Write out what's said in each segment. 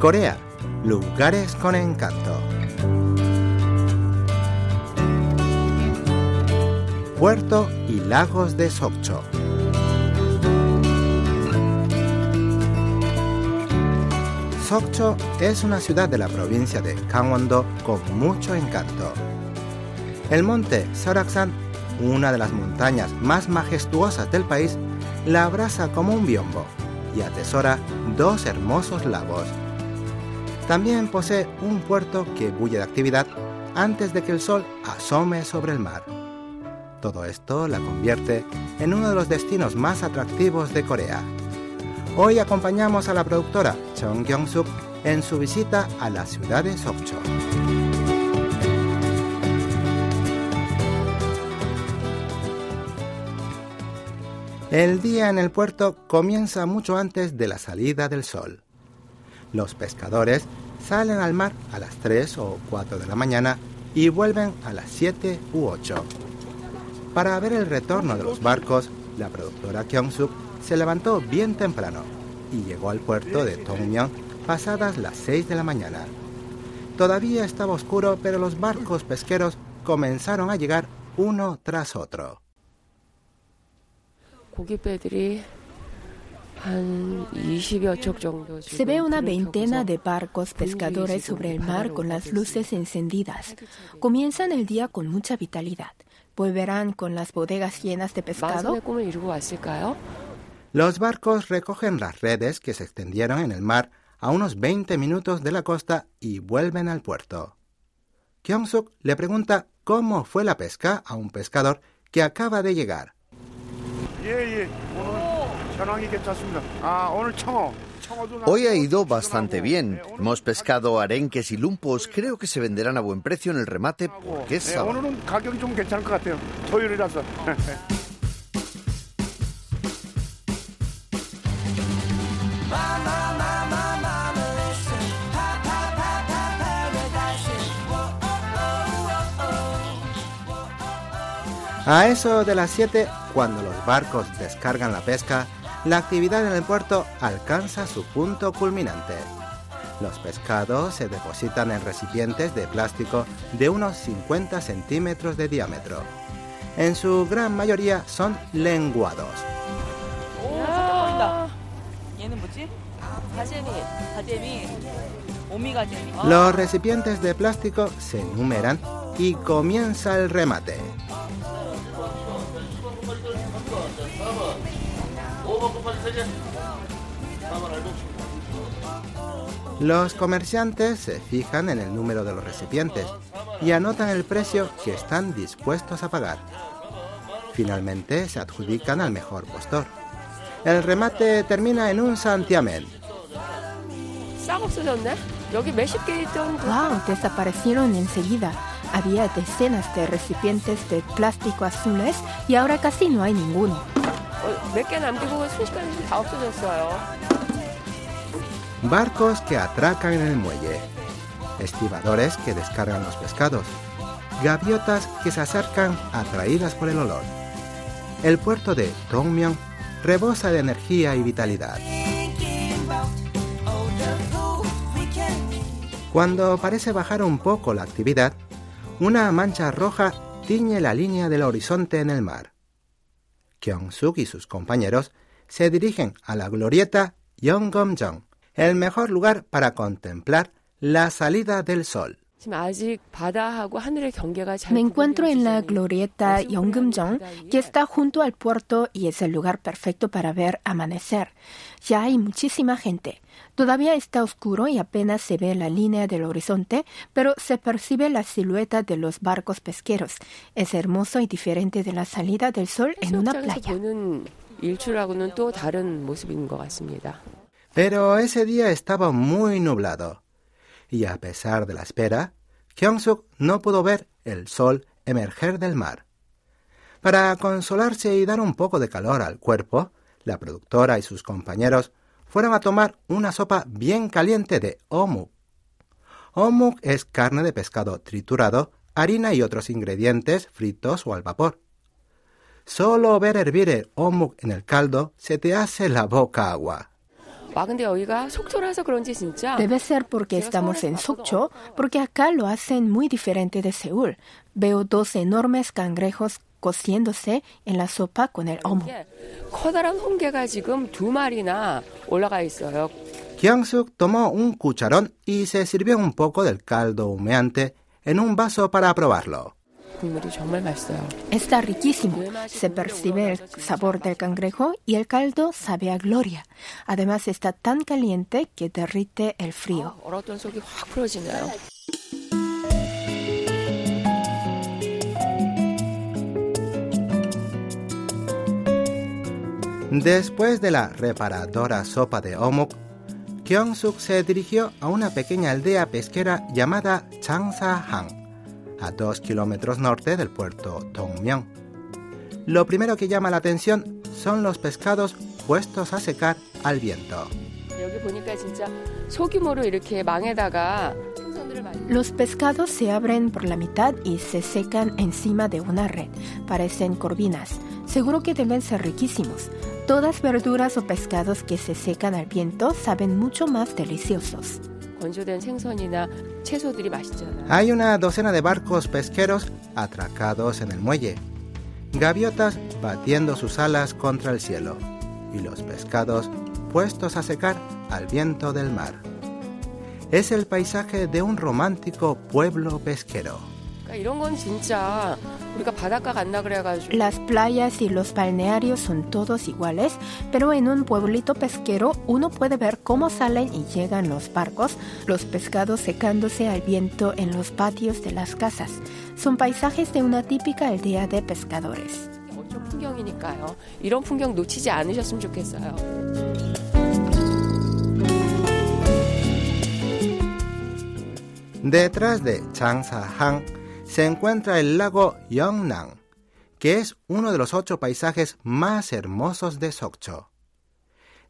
Corea, lugares con encanto. Puerto y lagos de Sokcho. Sokcho es una ciudad de la provincia de Gangwon-do con mucho encanto. El monte Soraksan, una de las montañas más majestuosas del país, la abraza como un biombo y atesora dos hermosos lagos. También posee un puerto que bulle de actividad antes de que el sol asome sobre el mar. Todo esto la convierte en uno de los destinos más atractivos de Corea. Hoy acompañamos a la productora Chung Kyung-suk en su visita a la ciudad de Sokcho. El día en el puerto comienza mucho antes de la salida del sol. Los pescadores salen al mar a las 3 o 4 de la mañana y vuelven a las 7 u 8. Para ver el retorno de los barcos, la productora Kyung-suk se levantó bien temprano y llegó al puerto de Tongmyeon pasadas las 6 de la mañana. Todavía estaba oscuro, pero los barcos pesqueros comenzaron a llegar uno tras otro. Se ve una veintena de barcos pescadores sobre el mar con las luces encendidas. Comienzan el día con mucha vitalidad. ¿Volverán con las bodegas llenas de pescado? Los barcos recogen las redes que se extendieron en el mar a unos 20 minutos de la costa y vuelven al puerto. Kyung-suk le pregunta cómo fue la pesca a un pescador que acaba de llegar. Hoy ha ido bastante bien. Hemos pescado arenques y lumpos. Creo que se venderán a buen precio en el remate porque es sábado. A eso de las 7, cuando los barcos descargan la pesca, la actividad en el puerto alcanza su punto culminante. Los pescados se depositan en recipientes de plástico de unos 50 centímetros de diámetro. En su gran mayoría son lenguados. Los recipientes de plástico se enumeran y comienza el remate. Los comerciantes se fijan en el número de los recipientes y anotan el precio que están dispuestos a pagar. Finalmente se adjudican al mejor postor. El remate termina en un santiamén. ¡Wow! Desaparecieron enseguida. Había decenas de recipientes de plástico azules y ahora casi no hay ninguno. Barcos que atracan en el muelle, estibadores que descargan los pescados, gaviotas que se acercan atraídas por el olor. El puerto de Dongmyeon rebosa de energía y vitalidad. Cuando parece bajar un poco la actividad, una mancha roja tiñe la línea del horizonte en el mar. Kyung-suk y sus compañeros se dirigen a la glorieta Yonggomjong, el mejor lugar para contemplar la salida del sol. Me encuentro en la glorieta Yonggumjong, que está junto al puerto y es el lugar perfecto para ver amanecer. Ya hay muchísima gente. Todavía está oscuro y apenas se ve la línea del horizonte, pero se percibe la silueta de los barcos pesqueros. Es hermoso y diferente de la salida del sol en una playa. Pero ese día estaba muy nublado y a pesar de la espera, Kyung-suk no pudo ver el sol emerger del mar. Para consolarse y dar un poco de calor al cuerpo, la productora y sus compañeros fueron a tomar una sopa bien caliente de omuk. Omuk es carne de pescado triturado, harina y otros ingredientes fritos o al vapor. Solo ver hervir el omuk en el caldo se te hace la boca agua. Debe ser porque estamos en Sokcho, porque acá lo hacen muy diferente de Seúl. Veo dos enormes cangrejos cociéndose en la sopa con el homo. Kyung-suk tomó un cucharón y se sirvió un poco del caldo humeante en un vaso para probarlo. Está riquísimo. Se percibe el sabor del cangrejo y el caldo sabe a gloria. Además está tan caliente que derrite el frío. Después de la reparadora sopa de omuk, Kyung-suk se dirigió a una pequeña aldea pesquera llamada Changsa-hang a dos kilómetros norte del puerto Dongmyeong. Lo primero que llama la atención son los pescados puestos a secar al viento. Los pescados se abren por la mitad y se secan encima de una red. Parecen corvinas. Seguro que deben ser riquísimos. Todas verduras o pescados que se secan al viento saben mucho más deliciosos. Hay una docena de barcos pesqueros atracados en el muelle, gaviotas batiendo sus alas contra el cielo y los pescados puestos a secar al viento del mar. Es el paisaje de un romántico pueblo pesquero. Las playas y los balnearios son todos iguales, pero en un pueblito pesquero uno puede ver cómo salen y llegan los barcos, los pescados secándose al viento en los patios de las casas. Son paisajes de una típica aldea de pescadores. Detrás de Changsha-hang se encuentra el lago Yongnam, que es uno de los ocho paisajes más hermosos de Sokcho.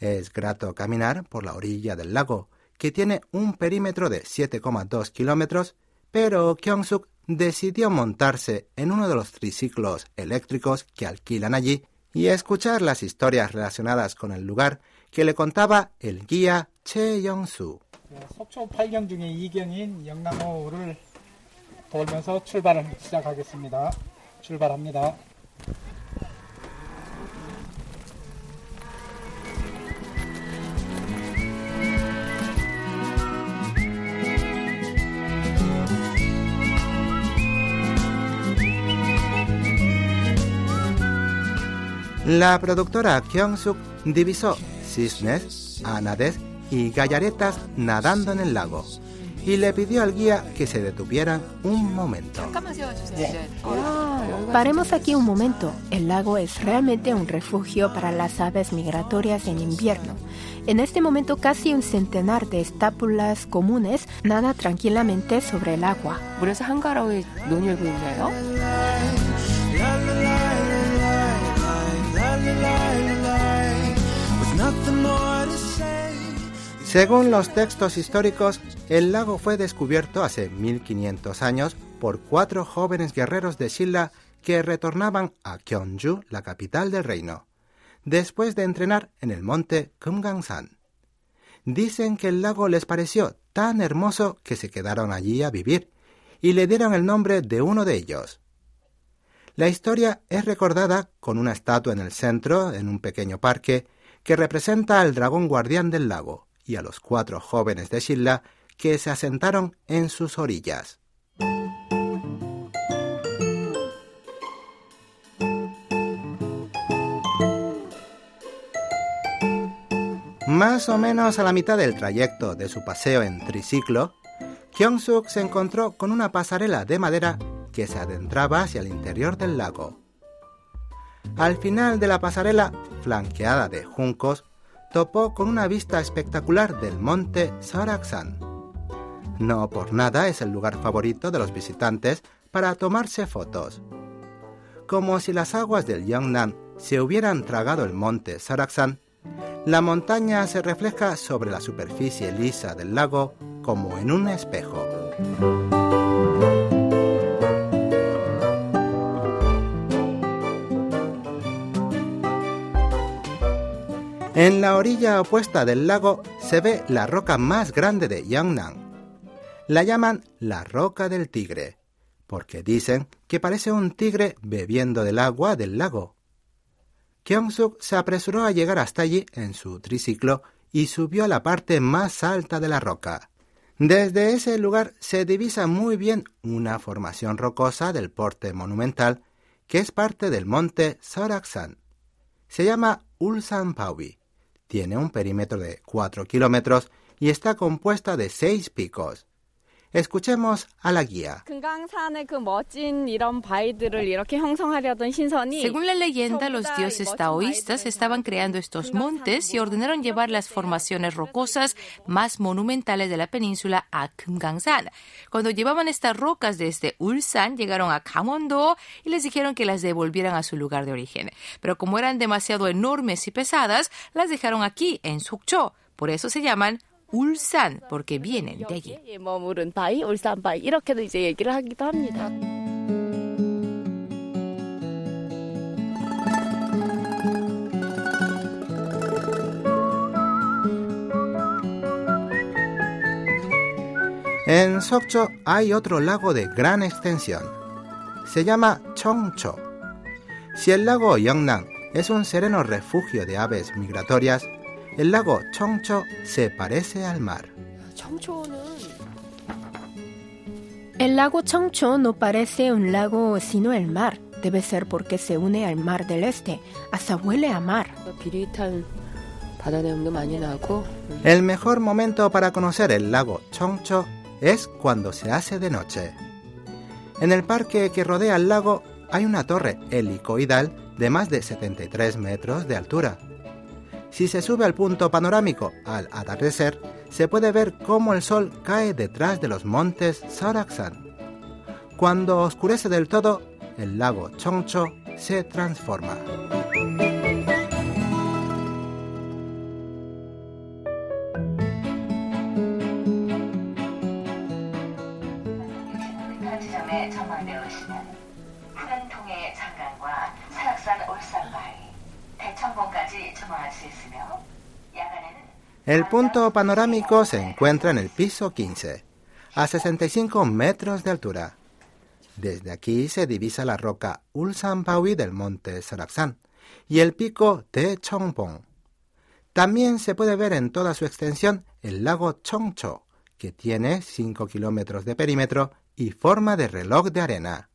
Es grato caminar por la orilla del lago, que tiene un perímetro de 7,2 kilómetros, pero Kyung-suk decidió montarse en uno de los triciclos eléctricos que alquilan allí y escuchar las historias relacionadas con el lugar que le contaba el guía Che Yong-su. 돌면서 출발을 시작하겠습니다. 출발합니다. Divisó cisnes, ánades y gallaretas nadando en el lago y le pidió al guía que se detuvieran un momento. Paremos aquí un momento. El lago es realmente un refugio para las aves migratorias en invierno. En este momento casi un centenar de estápulas comunes nada tranquilamente sobre el agua. Según los textos históricos, el lago fue descubierto hace 1500 años por cuatro jóvenes guerreros de Shilla que retornaban a Gyeongju, la capital del reino, después de entrenar en el monte Kumgangsan. Dicen que el lago les pareció tan hermoso que se quedaron allí a vivir y le dieron el nombre de uno de ellos. La historia es recordada con una estatua en el centro, en un pequeño parque, que representa al dragón guardián del lago, y a los cuatro jóvenes de Shilla que se asentaron en sus orillas. Más o menos a la mitad del trayecto de su paseo en triciclo, Kyung-suk se encontró con una pasarela de madera que se adentraba hacia el interior del lago. Al final de la pasarela, flanqueada de juncos, topó con una vista espectacular del monte Saraksan. No por nada es el lugar favorito de los visitantes para tomarse fotos. Como si las aguas del Yongnan se hubieran tragado el monte Saraksan, la montaña se refleja sobre la superficie lisa del lago como en un espejo. En la orilla opuesta del lago se ve la roca más grande de Yangnan. La llaman la roca del tigre, porque dicen que parece un tigre bebiendo del agua del lago. Kyung-suk se apresuró a llegar hasta allí en su triciclo y subió a la parte más alta de la roca. Desde ese lugar se divisa muy bien una formación rocosa del porte monumental que es parte del monte Soraksan. Se llama Ulsan Pawi. Tiene un perímetro de 4 kilómetros y está compuesta de seis picos. Escuchemos a la guía. Según la leyenda, los dioses taoístas estaban creando estos montes y ordenaron llevar las formaciones rocosas más monumentales de la península a Kumgangsan. Cuando llevaban estas rocas desde Ulsan, llegaron a Gangwon-do y les dijeron que las devolvieran a su lugar de origen. Pero como eran demasiado enormes y pesadas, las dejaron aquí, en Sukcho. Por eso se llaman 울산 porque vienen de allí. En Sokcho hay otro lago de gran extensión. Se llama Chongcho. Si el lago Yongnan es un sereno refugio de aves migratorias, el lago Chongcho se parece al mar. El lago Chongcho no parece un lago sino el mar. Debe ser porque se une al mar del este. Hasta huele a mar. El mejor momento para conocer el lago Chongcho es cuando se hace de noche. En el parque que rodea el lago hay una torre helicoidal de más de 73 metros de altura. Si se sube al punto panorámico al atardecer, se puede ver cómo el sol cae detrás de los montes Saraksan. Cuando oscurece del todo, el lago Chongcho se transforma. El punto panorámico se encuentra en el piso 15, a 65 metros de altura. Desde aquí se divisa la roca Ulsanpawi del monte Saraksan y el pico de Chongpong. También se puede ver en toda su extensión el lago Chongcho, que tiene 5 kilómetros de perímetro y forma de reloj de arena.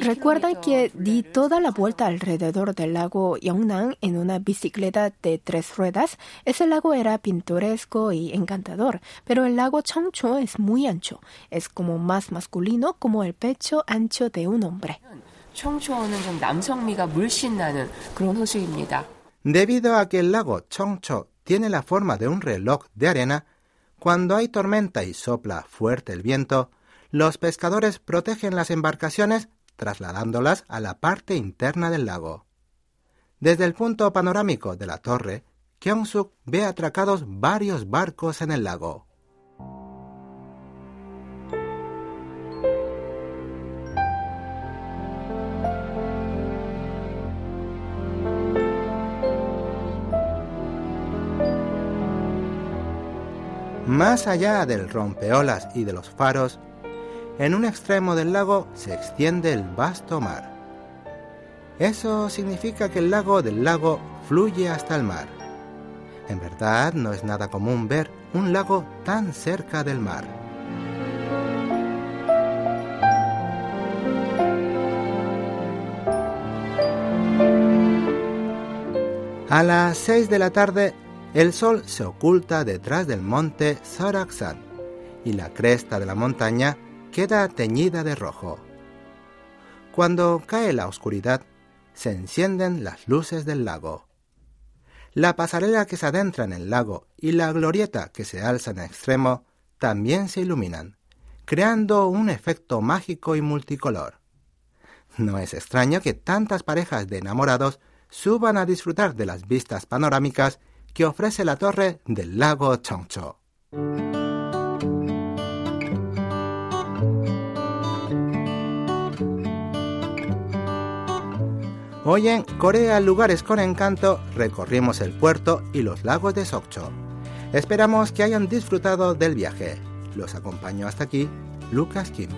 Recuerdan que di toda la vuelta alrededor del lago Yongnan en una bicicleta de tres ruedas. Ese lago era pintoresco y encantador, pero el lago Chongcho es muy ancho. Es como más masculino, como el pecho ancho de un hombre. Debido a que el lago Chongcho tiene la forma de un reloj de arena, cuando hay tormenta y sopla fuerte el viento, los pescadores protegen las embarcaciones trasladándolas a la parte interna del lago. Desde el punto panorámico de la torre, Kyung-suk ve atracados varios barcos en el lago. Más allá del rompeolas y de los faros, en un extremo del lago se extiende el vasto mar. Eso significa que el lago del lago fluye hasta el mar. En verdad no es nada común ver un lago tan cerca del mar. A las 6 de la tarde, el sol se oculta detrás del monte Saraksan y la cresta de la montaña queda teñida de rojo. Cuando cae la oscuridad, se encienden las luces del lago. La pasarela que se adentra en el lago y la glorieta que se alza en extremo también se iluminan, creando un efecto mágico y multicolor. No es extraño que tantas parejas de enamorados suban a disfrutar de las vistas panorámicas que ofrece la torre del lago Chongcho. Hoy en Corea Lugares con Encanto recorrimos el puerto y los lagos de Sokcho. Esperamos que hayan disfrutado del viaje. Los acompaño hasta aquí, Lucas Kim.